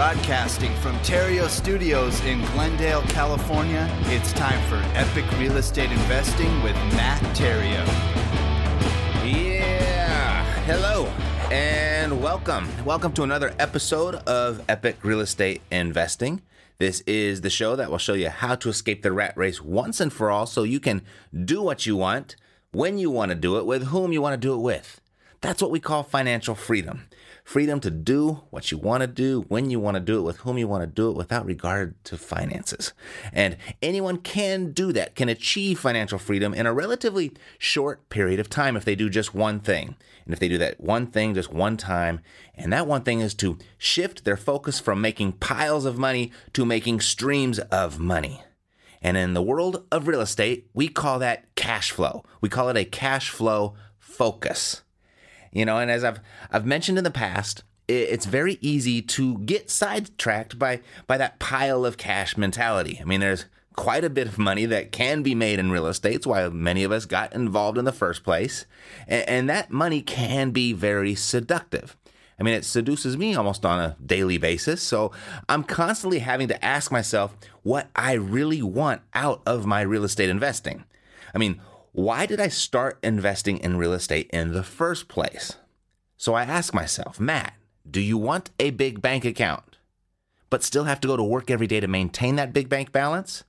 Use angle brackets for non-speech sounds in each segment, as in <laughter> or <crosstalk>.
Broadcasting from Theriot Studios in Glendale, California, it's time for Epic Real Estate Investing with Matt Theriot. Yeah. Hello and welcome. Welcome to another episode of Epic Real Estate Investing. This is the show that will show you how to escape the rat race once and for all so you can do what you want, when you want to do it, with whom you want to do it with. That's what we call financial freedom freedom to do what you want to do, when you want to do it, with whom you want to do it, without regard to finances. And anyone can do that, can achieve financial freedom in a relatively short period of time if they do just one thing. And if they do that one thing just one time, and that one thing is to shift their focus from making piles of money to making streams of money. And in the world of real estate, we call that cash flow. We call it a cash flow focus. You know, and as I've I've mentioned in the past, it's very easy to get sidetracked by by that pile of cash mentality. I mean, there's quite a bit of money that can be made in real estate. It's why many of us got involved in the first place. And, and, that money can be very seductive. I mean, it seduces me almost on a daily basis. So I'm constantly having to ask myself what I really want out of my real estate investing. I mean, why did I start investing in real estate in the first place? So I ask myself, Matt, do you want a big bank account, but still have to go to work every day to maintain that big bank balance?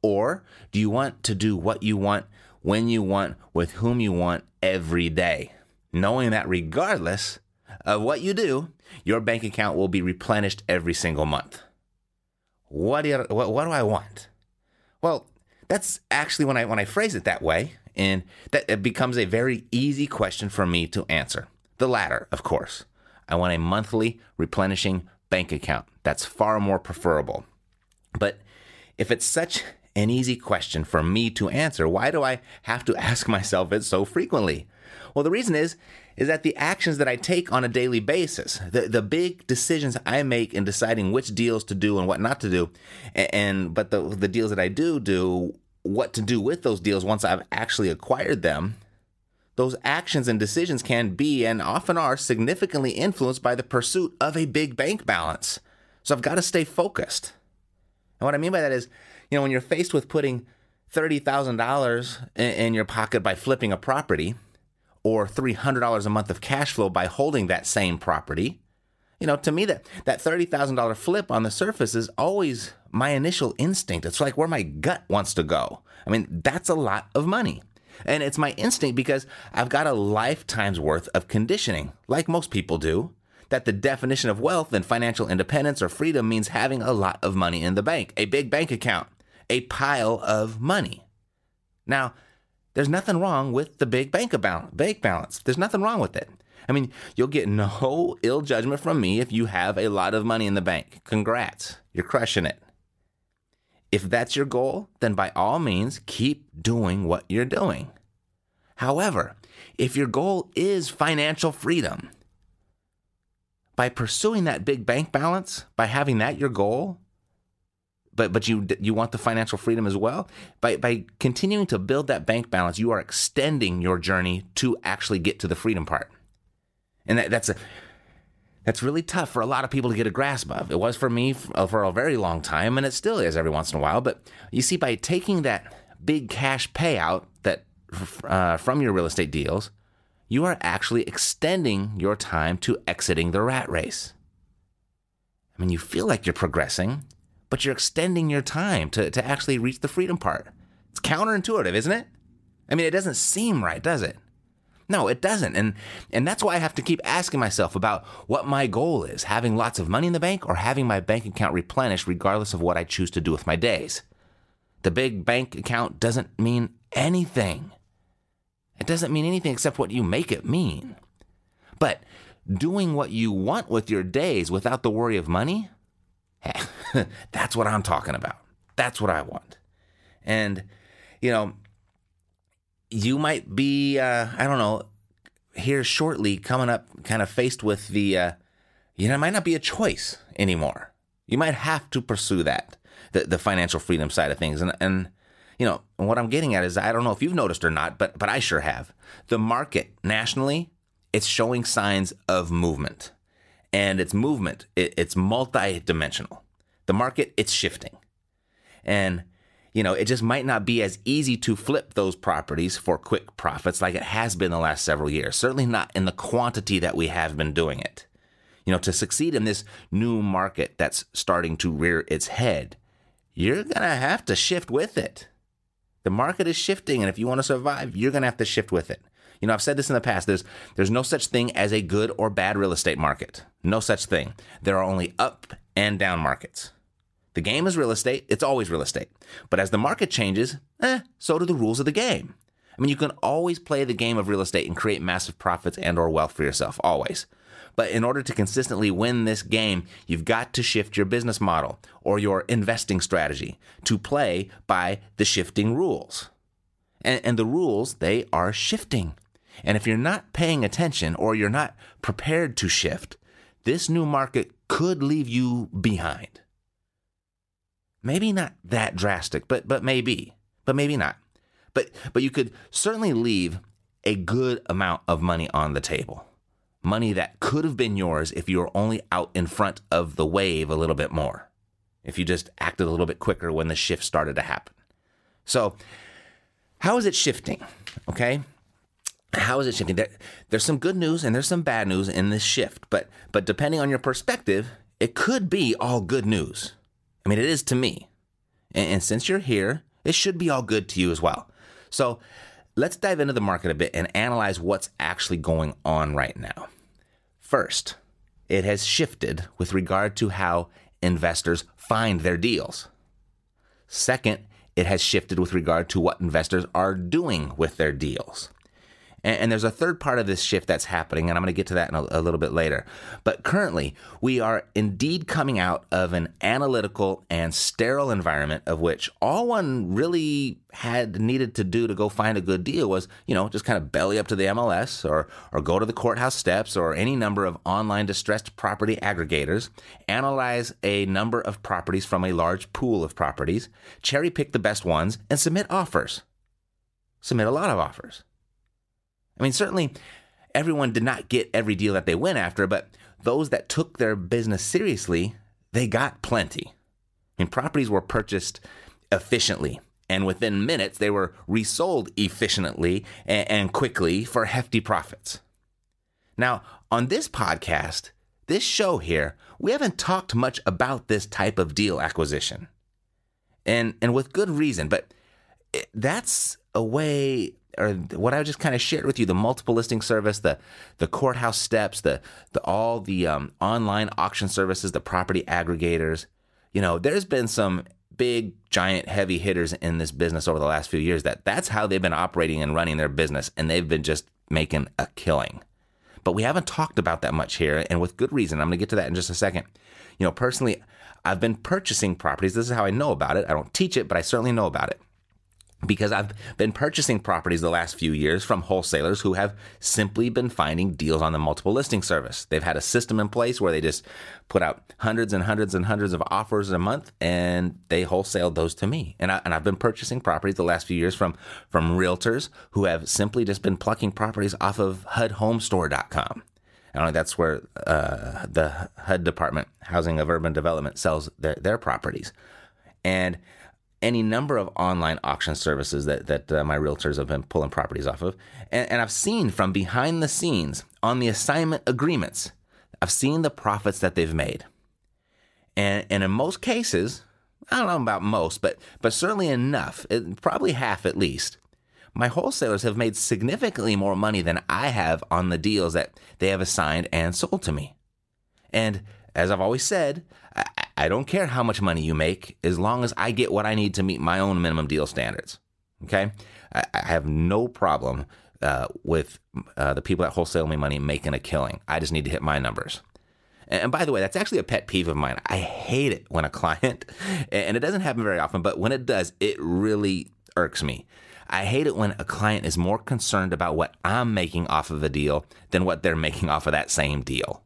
Or do you want to do what you want, when you want, with whom you want every day, knowing that regardless of what you do, your bank account will be replenished every single month? What do, you, what, what do I want? Well, that's actually when I when I phrase it that way, and that it becomes a very easy question for me to answer. The latter, of course. I want a monthly replenishing bank account. That's far more preferable. But if it's such an easy question for me to answer, why do I have to <laughs> ask myself it so frequently? Well, the reason is is that the actions that I take on a daily basis, the, the big decisions I make in deciding which deals to do and what not to do, and, and but the the deals that I do do, what to do with those deals once I've actually acquired them, those actions and decisions can be and often are significantly influenced by the pursuit of a big bank balance. So I've got to stay focused. And what I mean by that is, you know, when you're faced with putting $30,000 in your pocket by flipping a property, or $300 a month of cash flow by holding that same property. You know, to me, that, that $30,000 flip on the surface is always my initial instinct. It's like where my gut wants to go. I mean, that's a lot of money. And it's my instinct because I've got a lifetime's worth of conditioning, like most people do, that the definition of wealth and financial independence or freedom means having a lot of money in the bank, a big bank account, a pile of money. Now, there's nothing wrong with the big bank account, bank balance. There's nothing wrong with it. I mean, you'll get no <laughs> ill judgment from me if you have a lot of money in the bank. Congrats, you're crushing it. If that's your goal, then by all means, keep doing what you're doing. However, if your goal is financial freedom, by pursuing that big bank balance, by having that your goal, but but you you want the financial freedom as well. By by continuing to build that bank balance, you are extending your journey to actually get to the freedom part, and that, that's a that's really tough for a lot of people to get a grasp of. It was for me for a very long time, and it still is every once in a while. But you see, by taking that big cash payout that uh, from your real estate deals, you are actually extending your time to exiting the rat race. I mean, you feel like you're progressing, but you're extending your time to, to actually reach the freedom part. It's counterintuitive, isn't it? I mean, it doesn't seem right, does it? No, it doesn't. And and that's why I have to keep asking myself about what my goal is, having lots of money in the bank or having my bank account replenished regardless of what I choose to do with my days. The big bank account doesn't mean anything. It doesn't mean anything except what you make it mean. But doing what you want with your days without the worry of money, <laughs> That's what I'm talking about. That's what I want. And, you know, you might be, uh, I don't know, here shortly coming up, kind of faced with the, uh, you know, it might not be a choice anymore. You might have to pursue that, the, the financial freedom side of things. And, and, you know, what I'm getting at is I don't know if you've noticed or not, but, but I sure have. The market nationally, it's showing signs of movement. and its movement, it, it's multi-dimensional. The market, it's shifting. And you know, it just might not be as easy to flip those properties for quick profits like it has been the last several years. Certainly not in the quantity that we have been doing it. You know, to succeed in this new market that's starting to rear its head, you're going to have to shift with it. The market is shifting, and if you want to survive, you're going to have to shift with it. You know, I've said this in the past. There's there's no such thing as a good or bad real estate market. No such thing. There are only up and down markets. The game is real estate. It's always real estate. But as the market changes, eh, so do the rules of the game. I mean, you can always play the game of real estate and create massive profits and or wealth for yourself, always. But in order to consistently win this game, you've got to shift your business model or your investing strategy to play by the shifting rules. And, and the rules, they are shifting. And if you're not paying attention or you're not prepared to shift, this new market could leave you behind. Maybe not that drastic, but but maybe. But maybe not. But but you could certainly leave a good amount of money on the table. Money that could have been yours if you were only out in front of the wave a little bit more. If you just acted a little bit quicker when the shift started to happen. So, how is it shifting? Okay? How is it shifting? There, there's some good news and there's some bad news in this shift, but but depending on your perspective, it could be all good news. I mean, it is to me. And, and since you're here, it should be all good to you as well. So let's dive into the market a bit and analyze what's actually going on right now. First, it has shifted with regard to how investors find their deals. Second, it has shifted with regard to what investors are doing with their deals. And, and there's a third part of this shift that's happening, and I'm going to get to that in a, a little bit later. But currently, we are indeed coming out of an analytical and sterile environment of which all one really had needed to do to go find a good deal was, you know, just kind of belly up to the MLS or or go to the courthouse steps or any number of online distressed property aggregators, analyze a number of properties from a large pool of properties, cherry pick the best ones, and submit offers. Submit a lot of offers. I mean, certainly everyone did not get every deal that they went after, but those that took their business seriously, they got plenty. I mean, properties were purchased efficiently, and within minutes, they were resold efficiently and, quickly for hefty profits. Now, on this podcast, this show here, we haven't talked much about this type of deal acquisition. And, and with good reason, but eh, that's a way or what I just kind of shared with you, the multiple listing service, the the courthouse steps, the the all the um, online auction services, the property aggregators. You know, there's been some big, giant, heavy hitters in this business over the last few years. That that's how they've been operating and running their business, and they've been just making a killing. But we haven't talked about that much here, and with good reason. I'm going to get to that in just a second. You know, personally, I've been purchasing properties. This is how I know about it. I don't teach it, but I certainly know about it because I've been purchasing properties the last few years from wholesalers who have simply been finding deals on the multiple listing service. They've had a system in place where they just put out hundreds and hundreds and hundreds of offers a month and they wholesaled those to me. And, I, and I've been purchasing properties the last few years from, from realtors who have simply just been plucking properties off of HUDHomestore.com. I don't know that's where uh, the HUD department, Housing of Urban Development, sells their, their properties. And any number of online auction services that that uh, my realtors have been pulling properties off of, and, and I've seen from behind the scenes on the assignment agreements, I've seen the profits that they've made, and and in most cases, I don't know about most, but but certainly enough, it, probably half at least. My wholesalers have made significantly more money than I have on the deals that they have assigned and sold to me. And as I've always said, I, don't care how much money you make as long as I get what I need to meet my own minimum deal standards. Okay? I, I have no problem uh, with uh, the people that wholesale me money making a killing. I just need to hit my numbers. And by the way, that's actually a pet peeve of mine. I hate it when a <laughs> client, and it doesn't happen very often, but when it does, it really irks me. I hate it when a client is more concerned about what I'm making off of a deal than what they're making off of that same deal.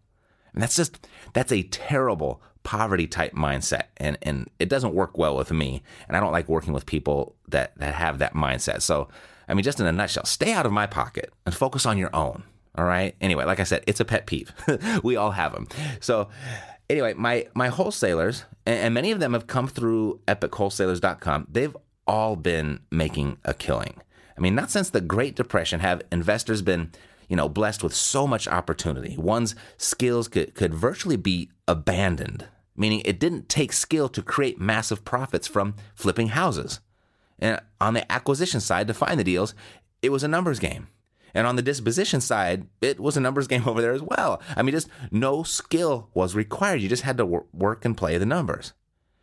And that's just, that's a terrible poverty type mindset. And, and it doesn't work well with me. And I don't like working with people that, that have that mindset. So, I mean, just in a nutshell, stay out of my pocket and focus on your own. All right. Anyway, like I said, it's a pet peeve. <laughs> we all have them. So, anyway, my my wholesalers, and, many of them have come through epicwholesalers.com. They've all been making a killing. I mean, not since the Great Depression have investors been, you know, blessed with so much opportunity. One's skills could, could virtually be abandoned, meaning it didn't take skill to create massive profits from flipping houses. And on the acquisition side, to find the deals, it was a numbers game. And on the disposition side, it was a numbers <laughs> game over there as well. I mean, just no skill was required. You just had to work and play the numbers.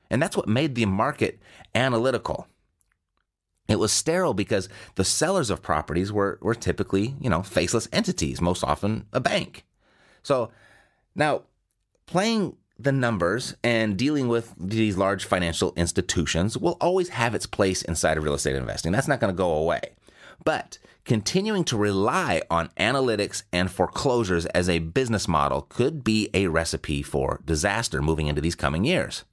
And that's what made the market analytical. It was sterile because the sellers of properties were, were typically, you know, faceless entities, most often a bank. So now playing the numbers and dealing with these large financial institutions will always have its place inside of real estate investing. That's not going to go away. But continuing to rely on analytics and foreclosures as a business model could be a recipe for disaster moving into these coming years.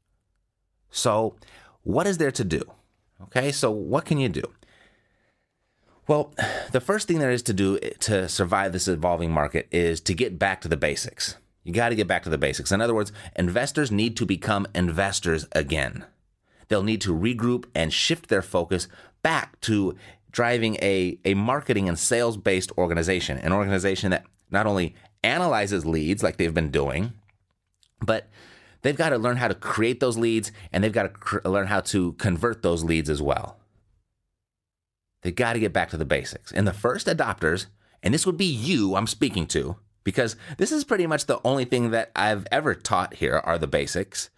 So, what is there to do? Okay, so what can you do? Well, the first thing there is to do to survive this evolving market is to get back to the basics. You got to get back to the basics. In other words, investors need to become investors again. They'll need to regroup and shift their focus back to driving a, a marketing and sales based organization, an organization that not only analyzes leads like they've been doing, but they've got to learn how to create those leads and they've got to cr- learn how to convert those leads as well. They've got to get back to the basics. And the first adopters, and this would be you I'm speaking to, because this is pretty much the only thing that I've ever taught here are the basics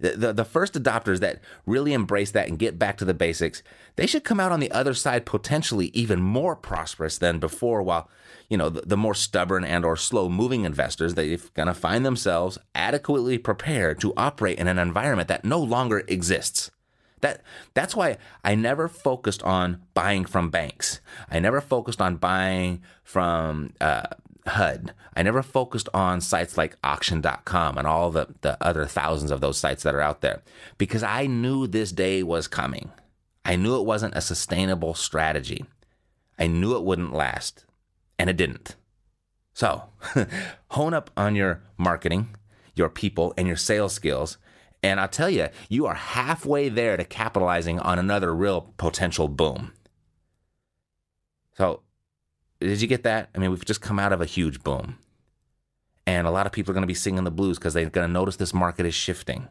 the, the, the first adopters that really embrace that and get back to the basics, they should come out on the other side potentially even more prosperous than before. While you know the, the more stubborn and or slow moving investors, they're gonna find themselves adequately prepared to operate in an environment that no longer exists. That that's why I never focused on buying from banks. I never focused on buying from uh, HUD. I never focused on sites like auction.com and all the, the other thousands of those sites that are out there because I knew this day was coming. I knew it wasn't a sustainable strategy. I knew it wouldn't last, and it didn't. So, <laughs> hone up on your marketing, your people, and your sales skills. And I'll tell you, you are halfway there to capitalizing on another real potential boom. So, did you get that? I mean, we've just come out of a huge boom. And a lot of people are going to be singing the blues because they're going to notice this market is shifting.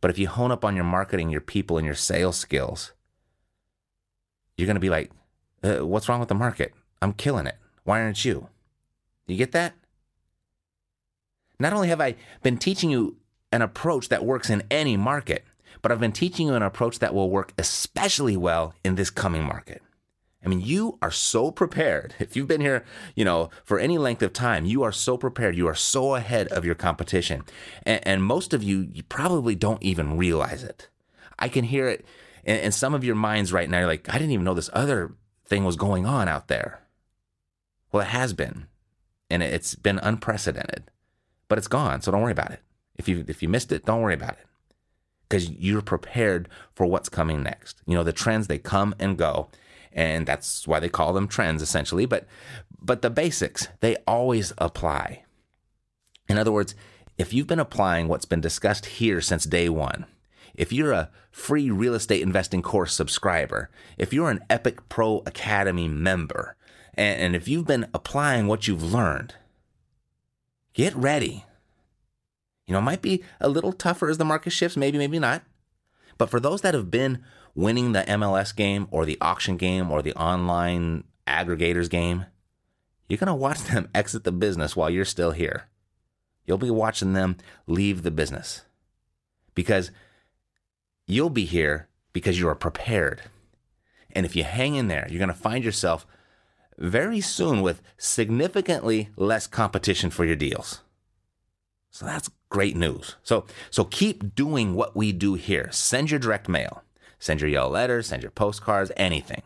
But if you hone up on your marketing, your people, and your sales skills, you're going to be like, uh, what's wrong with the market? I'm killing it. Why aren't you? You get that? Not only have I been teaching you an approach that works in any market, but I've been teaching you an approach that will work especially well in this coming market. I mean, you are so prepared. If you've been here, you know, for any length of time, you are so prepared. You are so ahead of your competition. And, and most of you, you probably don't even realize it. I can hear it in, in some of your minds right now. You're like, I didn't even know this other thing was going on out there. Well, it has been, and it's been unprecedented, but it's gone. So don't worry about it. If you if you missed it, don't worry about it because you're prepared for what's coming next. You know, the trends they come and go and that's why they call them trends essentially. But but the basics they always apply. In other words, if you've been applying what's been discussed here since day one, if you're a free real estate investing course subscriber, if you're an Epic Pro Academy member, and, and if you've been applying what you've learned, get ready. You know, it might be a little tougher as the market shifts, maybe, maybe not. But for those that have been winning the MLS game or the auction game or the online aggregators game, you're going to watch them <laughs> exit the business while you're still here. You'll be watching them leave the business because you'll be here because you are prepared. And if you hang in there, you're going to find yourself very soon with significantly less competition for your deals. So that's great news. So so keep doing what we do here. Send your direct mail. Send your yellow letters, send your postcards, anything.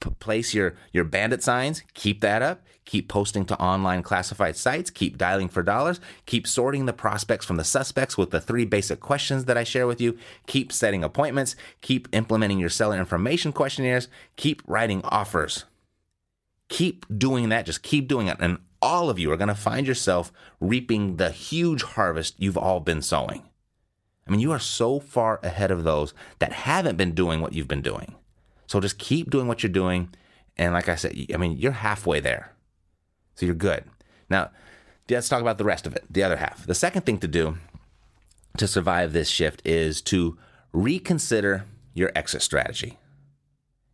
P- place your, your bandit signs, keep that up. Keep posting to online classified sites, keep dialing for dollars, keep sorting the prospects from the suspects with the three basic questions that I share with you, keep setting appointments, keep implementing your seller information questionnaires, keep writing offers. keep doing that. Just keep doing it. And all of you are going to find yourself reaping the huge harvest you've all been sowing. I mean, you are so far ahead of those that haven't been doing what you've been doing. So just keep doing what you're doing. And like I said, I mean, you're halfway there. So you're good. Now, let's talk about the rest of it, the other half. The second thing to do to survive this shift is to reconsider your exit strategy.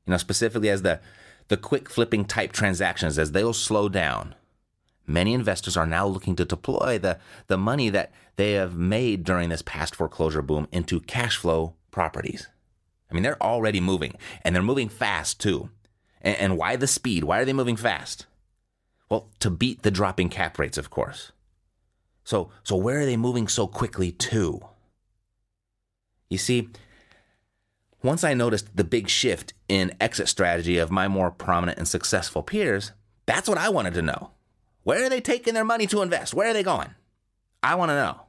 You know, specifically as the the quick flipping type transactions as they'll slow down. Many investors are now looking to deploy the, the money that they have made during this past foreclosure boom into cash flow properties. I mean, they're already moving and they're moving fast too. And, and why the speed? Why are they moving fast? Well, to beat the dropping cap rates, of course. So, so where are they moving so quickly to? You see, once I noticed the big shift in exit strategy of my more prominent and successful peers, that's what I wanted to know. Where are they taking their money to invest? Where are they going? I want to know.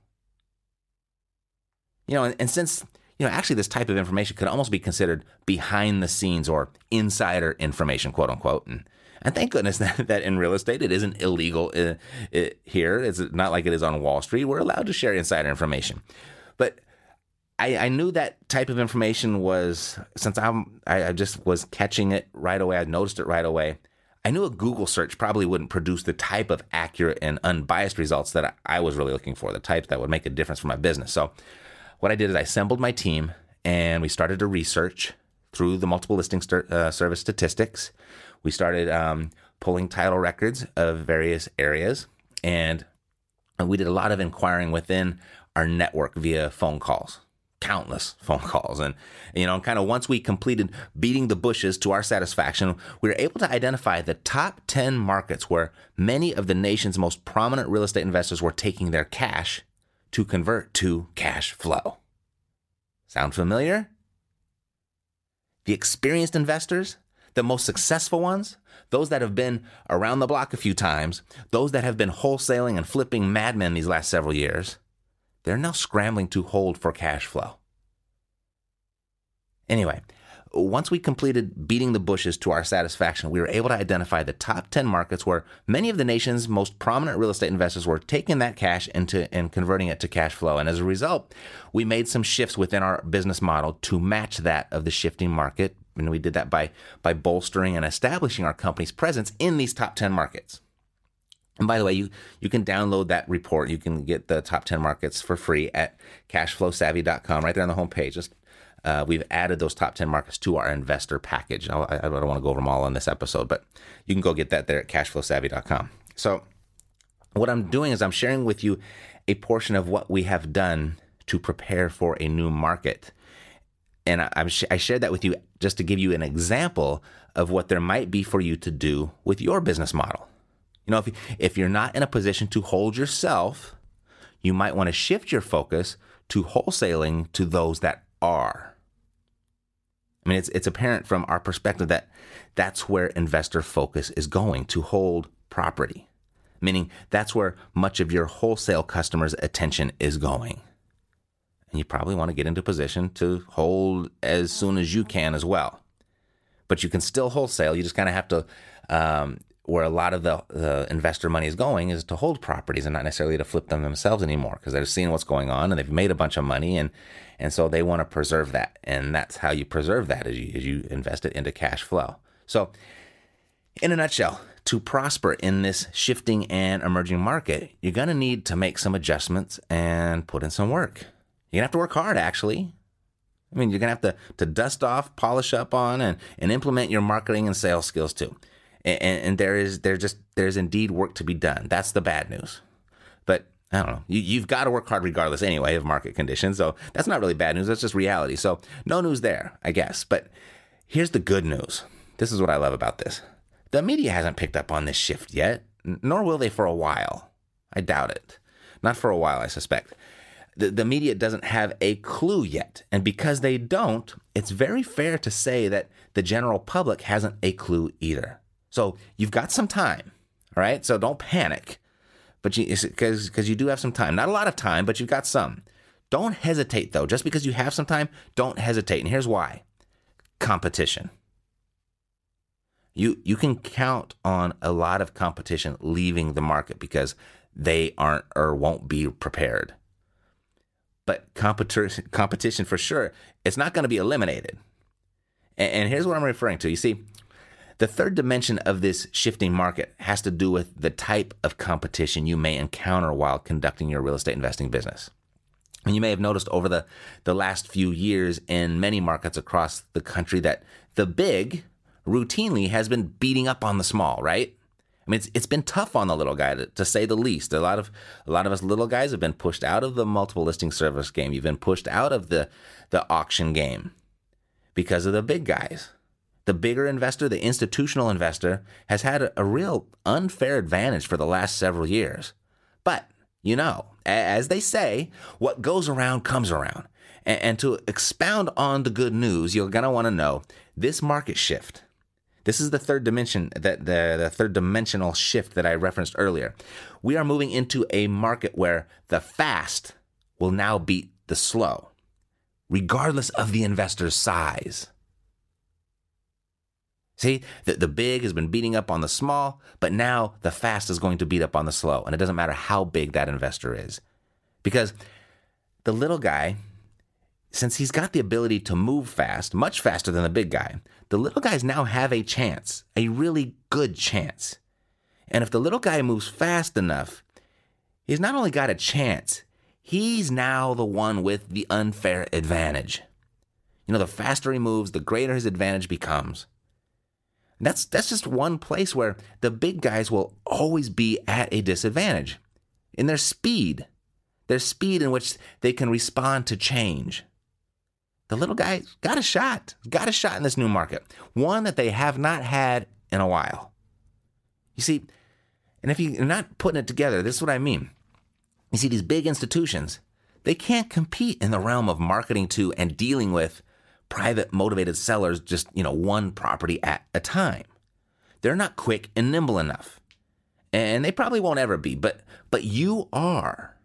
You know, and, and since you know, actually, this type of information could almost be considered behind the scenes or insider information, quote unquote. And, and thank goodness <laughs> that, that in real estate it isn't illegal uh, it, here. It's not like it is on Wall Street. We're allowed to share insider information. But I, I knew that type of information was, since I'm, I, I just was catching it right away, I noticed it right away. I knew a Google search probably wouldn't produce the type of accurate and unbiased results that I was really looking for, the type that would make a difference for my business. So what I did is I assembled my team and we started to research through the multiple listing st- uh, service statistics. We started um, pulling title records of various areas and we did a lot of inquiring within our network via phone calls countless <laughs> phone calls and you know kind of once we completed beating the bushes to our satisfaction we were able to identify the top 10 markets where many of the nation's most prominent real estate investors were taking their cash to convert to cash flow. Sound familiar? The experienced investors, the most successful ones, those that have been around the block a few times, those that have been wholesaling and flipping madmen these last several years, they're now scrambling to hold for cash flow. Anyway, once we completed beating the bushes to our satisfaction, we were able to identify the top 10 markets where many of the nation's most prominent real estate investors were taking that cash into and converting it to cash flow. And as a result, we made some shifts within our business model to match that of the shifting market. And we did that by, by bolstering and establishing our company's presence in these top 10 markets. And by the way, you, you can download that report. You can get the top 10 markets for free at cashflowsavvy.com right there on the homepage. Just uh, we've added those top 10 markets to our investor package. I, I don't want to go over them all in this episode, but you can go get that there at cashflowsavvy.com. So, what I'm doing is I'm sharing with you a portion of what we have done to prepare for a new market. And I, I'm, I shared that with you just to give you an example of what there might be for you to do with your business model. You know, if, if you're not in a position to hold yourself, you might want to shift your focus to wholesaling to those that are. I mean, it's it's apparent from our perspective that that's where investor focus is going to hold property, meaning that's where much of your wholesale customers' attention is going. And you probably want to get into position to hold as soon as you can as well. But you can still wholesale. You just kind of have to um, where a lot of the, the investor money is going is to hold properties and not necessarily to flip them themselves anymore because they're seeing what's going on and they've made a bunch of money and and so they want to preserve that. And that's how you preserve that as you, you invest it into cash flow. So in a nutshell to prosper in this shifting and emerging market you're going to need to make some adjustments and put in some work. You're going to have to work hard actually. I mean, you're going to have to, to dust off, polish up on, and, and implement your marketing and sales skills too and, and there is there just there's indeed work to be done. That's the bad news. But I don't know. You, you've got to work hard regardless anyway of market conditions. So that's not really bad news. That's just reality. So no news there, I guess. But here's the good news. This is what I love about this. The media hasn't picked up on this shift yet, nor will they for a while. I doubt it. Not for a while, I suspect. The, the media doesn't have a clue yet. And because they don't, it's very fair to say that the general public hasn't a clue either. So you've got some time, all right? So don't panic, but you because because you do have some time. Not a lot of time, but you've got some. Don't hesitate though. Just because you have some time, don't hesitate. And here's why: competition. you you can count on a lot of competition leaving the market because they aren't or won't be prepared. But competition competition for sure, it's not going to be eliminated. And, and here's what I'm referring to. You see, the third dimension of this shifting market has to do with the type of competition you may encounter while conducting your real estate investing business. And you may have noticed over the, the last few years in many markets across the country that the big routinely has been beating up on the small, right? I mean, it's, it's been tough on the little guy to, to say the least. A lot of a lot of us little guys have been pushed out of the multiple listing service game. You've been pushed out of the the auction game because of the big guys. The bigger investor, the institutional investor, has had a, real unfair advantage for the last several years. But you know, as they say, what goes around comes around. And, and to expound on the good news, you're gonna want to know this market shift this is the third dimension that the, the third dimensional shift that I referenced earlier. We are moving into a market where the fast will now beat the slow, regardless of the investor's size. See, the, the big has been beating up on the small, but now the fast is going to beat up on the slow. And it doesn't matter how big that investor is. Because the little guy since he's got the ability to move fast, much faster than the big guy, the little guys now have a chance, a really good chance. And if the little guy moves fast enough, he's not only got a chance, he's now the one with the unfair advantage. You know, the faster he moves, the greater his advantage becomes. That's that's just one place where the big guys will always be at a disadvantage in their speed, their speed in which they can respond to change the little guy got a shot, got a shot in this new market, one that they have not had in a while. You see, and if you're not putting it together, this is what I mean. You see, these big institutions, they can't compete in the realm of marketing to and dealing with private motivated sellers just, you know, one property at a time. They're not quick and nimble enough. And they probably won't ever be, but but you are.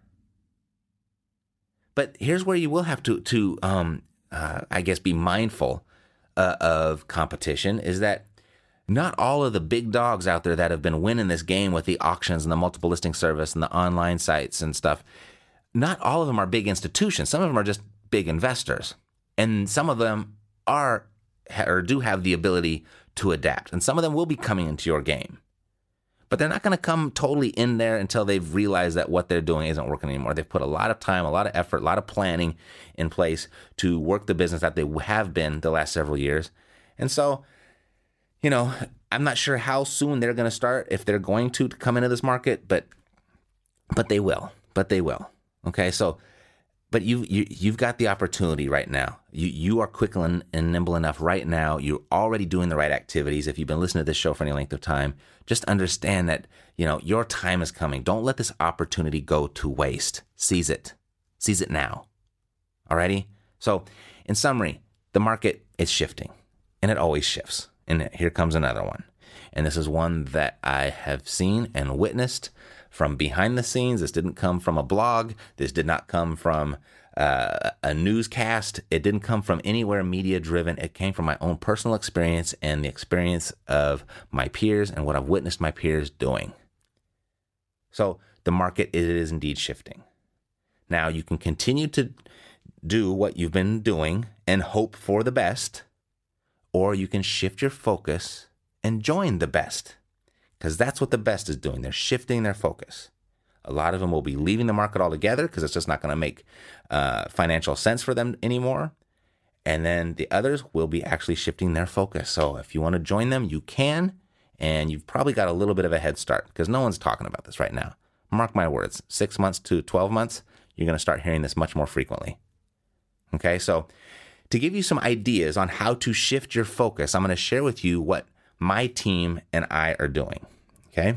But here's where you will have to to um, uh, I guess, be mindful uh, of competition is that not all of the big dogs out there that have been winning this game with the auctions and the multiple listing service and the online sites and stuff, not all of them are big institutions. Some of them are just big investors. And some of them are or do have the ability to adapt. And some of them will be coming into your game but they're not going to come totally in there until they've realized that what they're doing isn't working anymore. They've put a lot of time, a lot of effort, a lot of planning in place to work the business that they have been the last several years. And so, you know, I'm not sure how soon they're going to start if they're going to come into this market, but but they will. But they will. Okay? So but you, you you've got the opportunity right now. You you are quick and, and nimble enough right now. You're already doing the right activities. If you've been listening to this show for any length of time, just understand that you know your time is coming. Don't let this opportunity go to waste. Seize it. Seize it now. Alrighty. So, in summary, the market is shifting, and it always shifts. And here comes another one. And this is one that I have seen and witnessed from behind the scenes. This didn't come from a blog. This did not come from uh, a newscast. It didn't come from anywhere media driven. It came from my own personal experience and the experience of my peers and what I've witnessed my peers doing. So the market it is indeed shifting. Now you can continue to do what you've been doing and hope for the best, or you can shift your focus and join the best because that's what the best is doing. They're shifting their focus. A lot of them will be leaving the market altogether because it's just not going to make uh, financial sense for them anymore. And then the others will be actually shifting their focus. So if you want to join them, you can. And you've probably got a little bit of a head start because no one's talking about this right now. Mark my words, six months to 12 months, you're going to start hearing this much more frequently. Okay, so to give you some ideas on how to shift your focus, I'm going to share with you what my team and I are doing. Okay.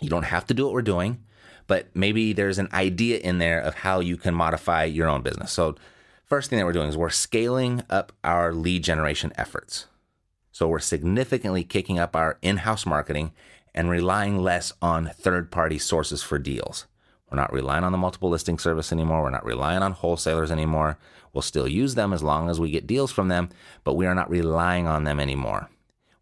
You don't have to do what we're doing, but maybe there's an idea in there of how you can modify your own business. So, first thing that we're doing is we're scaling up our lead generation efforts. So, we're significantly kicking up our in house marketing and relying less on third party sources for deals. We're not relying on the multiple listing service anymore. We're not relying on wholesalers anymore. We'll still use them as long as we get deals from them, but we are not relying on them anymore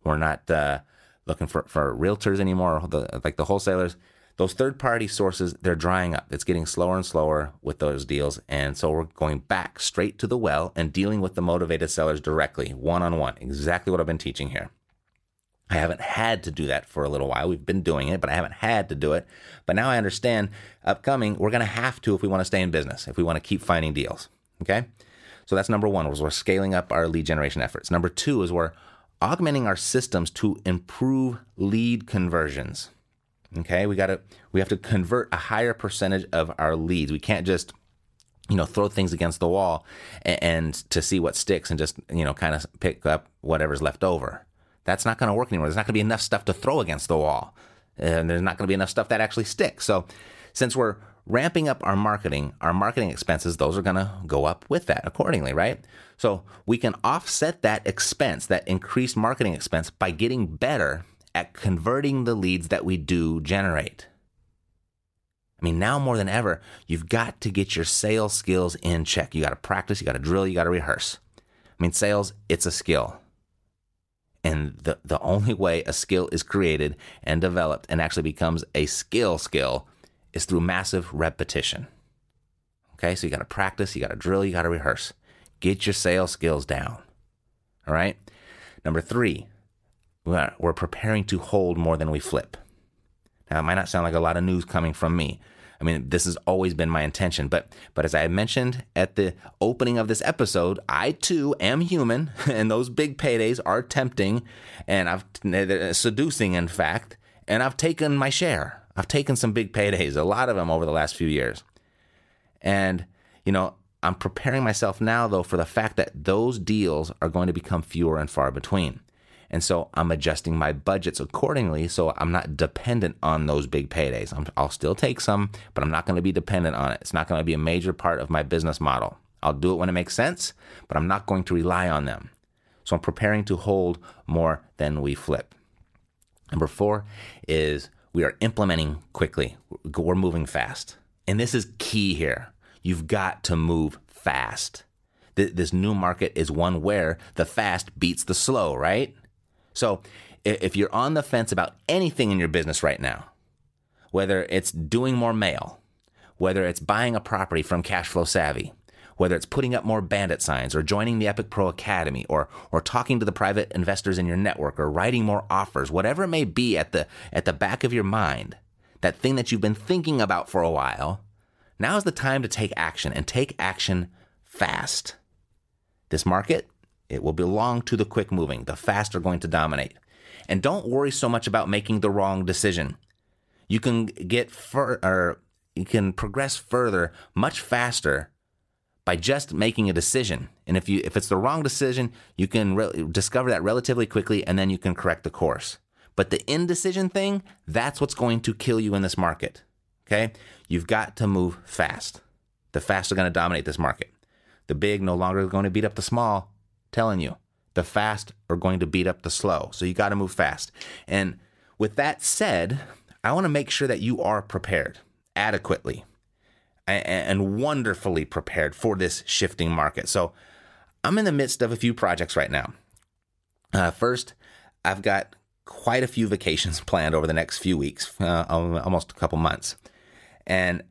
We're not uh, looking for, for realtors anymore, the, like the wholesalers. Those third party sources, they're drying up. It's getting slower and slower with those deals. And so we're going back straight to the well and dealing with the motivated sellers directly, one on one. Exactly what I've been teaching here. I haven't had to do that for a little while. We've been doing it, but I haven't had to do it. But now I understand upcoming, we're going to have to if we want to stay in business, if we want to keep finding deals. Okay. So that's number one, was we're scaling up our lead generation efforts. Number two is we're augmenting our systems to improve lead conversions. Okay, we got to we have to convert a higher percentage of our leads. We can't just you know throw things against the wall and, and to see what sticks and just you know kind of pick up whatever's left over. That's not going to work anymore. There's not going to be enough stuff to throw against the wall, and there's not going to be enough stuff that actually sticks. So, since we're ramping up our marketing, our marketing expenses, those are going to go up with that accordingly, right? So we can offset that expense, that increased marketing expense, by getting better at converting the leads that we do generate. I mean, now more than ever, you've got to get your sales skills in check. You got to practice, you got to drill, you got to rehearse. I mean, sales, it's a skill. And the, the only way a skill is created and developed and actually becomes a skill skill is through massive repetition. Okay, so you got to practice, you got to drill, you got to rehearse. Get your sales skills down. All right. Number three, we're preparing to hold more than we flip. Now, it might not sound like a lot of news coming from me. I mean, this has always been my intention, but but as I mentioned at the opening of this episode, I too am human, <laughs> and those big paydays are tempting, and I've seducing, in fact, and I've taken my share. I've taken some big paydays, a lot of them over the last few years. And, you know, I'm preparing myself now, though, for the fact that those deals are going to become fewer and far between. And so I'm adjusting my budgets accordingly so I'm not dependent on those big paydays. i will still take some, but I'm not going to be dependent on it. It's not going to be a major part of my business model. I'll do it when it makes sense, but I'm not going to rely on them. So I'm preparing to hold more than we flip. Number four is we are implementing quickly. We're moving fast. And this is key here. You've got to move fast. This new market is one where the fast beats the slow, right? So if you're on the fence about anything in your business right now, whether it's doing more mail, whether it's buying a property from Cashflow Savvy, whether it's putting up more bandit signs or joining the Epic Pro Academy or or talking to the private investors in your network or writing more offers, whatever it may be at the at the back of your mind, that thing that you've been thinking about for a while, now is the time to take action and take action fast. This market, it will belong to the quick moving. The fast are going to dominate. And don't worry so much about making the wrong decision. You can get fur or you can progress further much faster by just making a decision. And if you if it's the wrong decision, you can re- discover that relatively quickly and then you can correct the course. But the indecision thing, that's what's going to kill you in this market. Okay? You've got to move fast. The fast are going to dominate this market. The big no longer going to beat up the small, telling you. The fast are going to beat up the slow. So you got to move fast. And with that said, I want to make sure that you are prepared adequately and wonderfully prepared for this shifting market. So I'm in the midst of a few projects right now. Uh, first, I've got quite a few vacations <laughs> planned over the next few weeks, uh, almost a couple months. And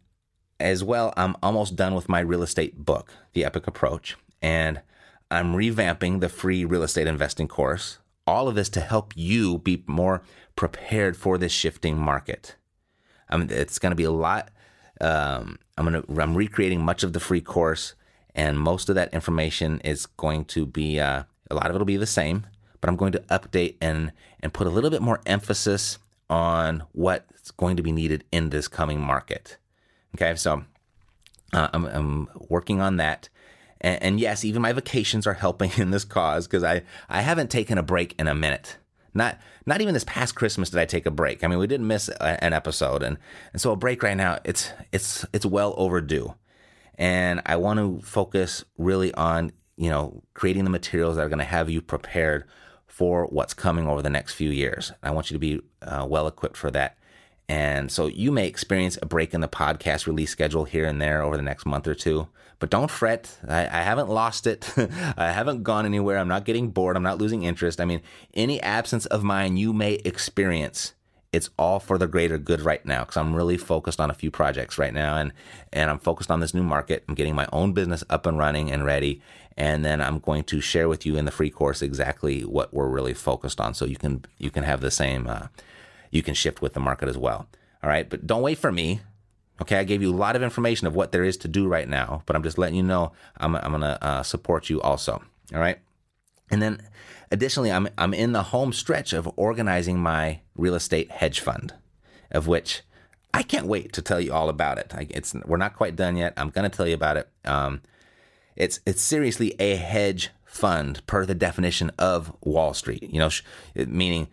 as well, I'm almost done with my real estate book, The Epic Approach, and I'm revamping the free real estate investing course. All of this to help you be more prepared for this shifting market. I mean, it's going to be a lot um, I'm gonna I'm recreating much of the free course, and most of that information is going to be uh, a lot of it'll be the same, but I'm going to update and and put a little bit more emphasis on what's going to be needed in this coming market. Okay, so uh, I'm, I'm working on that. And, and yes, even my vacations are helping <laughs> in this cause because I, I haven't taken a break in a minute. Not not even this past Christmas did I take a break. I mean, we didn't miss a, an episode, and and so a break right now it's it's it's well overdue, and I want to focus really on you know creating the materials that are going to have you prepared for what's coming over the next few years. I want you to be uh, well equipped for that, And so you may experience a break in the podcast release schedule here and there over the next month or two. But don't fret. I, I haven't lost it. <laughs> I haven't gone anywhere. I'm not getting bored. I'm not losing interest. I mean, any absence of mine you may experience it's all for the greater good right now because I'm really focused on a few projects right now and and I'm focused on this new market. I'm getting my own business up and running and ready and then I'm going to share with you in the free course exactly what we're really focused on so you can you can have the same uh, you can shift with the market as well. All right, but don't wait for me. Okay, I gave you a lot of information of what there is to do right now, but I'm just letting you know I'm I'm gonna uh, support you also. All right, and then Additionally, I'm, I'm in the home stretch of organizing my real estate hedge fund, of which I can't wait to tell you all about it. I, it's we're not quite done yet. I'm to tell you about it. Um, it's it's seriously a hedge fund per the definition of Wall Street. You know, sh- meaning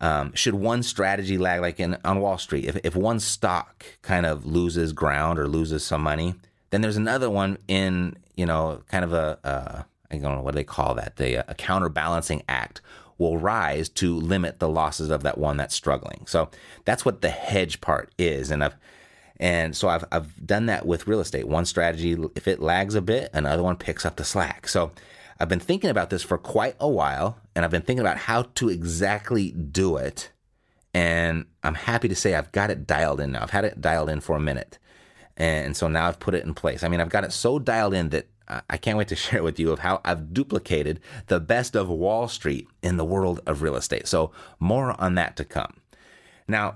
um, should one strategy lag like in on Wall Street? If if one stock kind of loses ground or loses some money, then there's another one in you know kind of a, a I don't know what they call that, the uh, counterbalancing act will rise to limit the losses of that one that's struggling. So that's what the hedge part is. And I've and so I've I've done that with real estate. One strategy, if it lags a bit, another one picks up the slack. So I've been thinking about this for quite a while, and I've been thinking about how to exactly do it. And I'm happy to say I've got it dialed in now. I've had it dialed in for a minute. And so now I've put it in place. I mean, I've got it so dialed in that I can't wait to <laughs> share it with you of how I've duplicated the best of Wall Street in the world of real estate. So more on that to come. Now,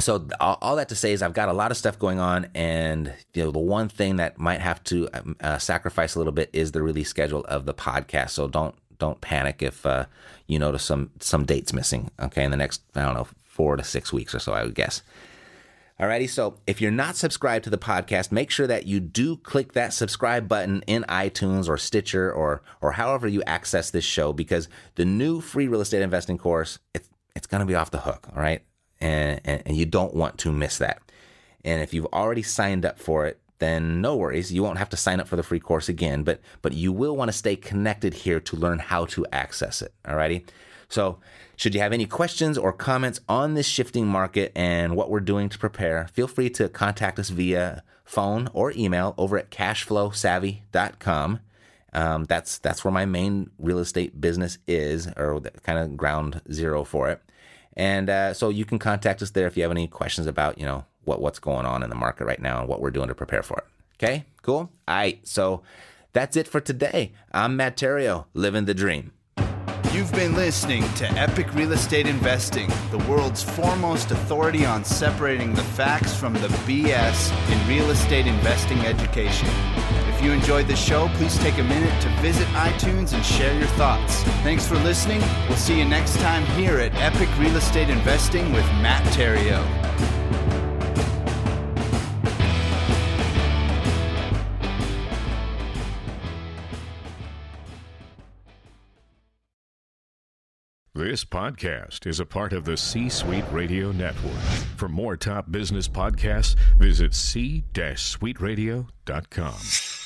so all, that to say is I've got a lot of stuff going on, and you know the one thing that might have to um, uh, sacrifice a little bit is the release schedule of the podcast. So don't don't panic if uh, you notice some some dates missing. Okay, in the next I don't know four to six weeks or so, I would guess. Alrighty, so if you're not subscribed to the podcast, make sure that you do click that subscribe button in iTunes or Stitcher or or however you access this show because the new free real estate investing course it's it's gonna be off the hook, all right, and, and and you don't want to miss that. And if you've already signed up for it, then no worries, you won't have to sign up for the free course again. But but you will want to stay connected here to learn how to access it. Alrighty. So, should you have any questions or comments on this shifting market and what we're doing to prepare, feel free to contact us via phone or email over at cashflowsavvy.com. Um, that's that's where my main real estate business is, or kind of ground zero for it. And uh, so you can contact us there if you have any questions about you know what what's going on in the market right now and what we're doing to prepare for it. Okay, cool. All right, so that's it for today. I'm Matt Theriault, living the dream. You've been listening to Epic Real Estate Investing, the world's foremost authority on separating the facts from the BS in real estate investing education. If you enjoyed the show, please take a minute to visit iTunes and share your thoughts. Thanks for listening. We'll see you next time here at Epic Real Estate Investing with Matt Theriault. This podcast is a part of the C Suite Radio Network. For more top business podcasts, visit c-suiteradio.com.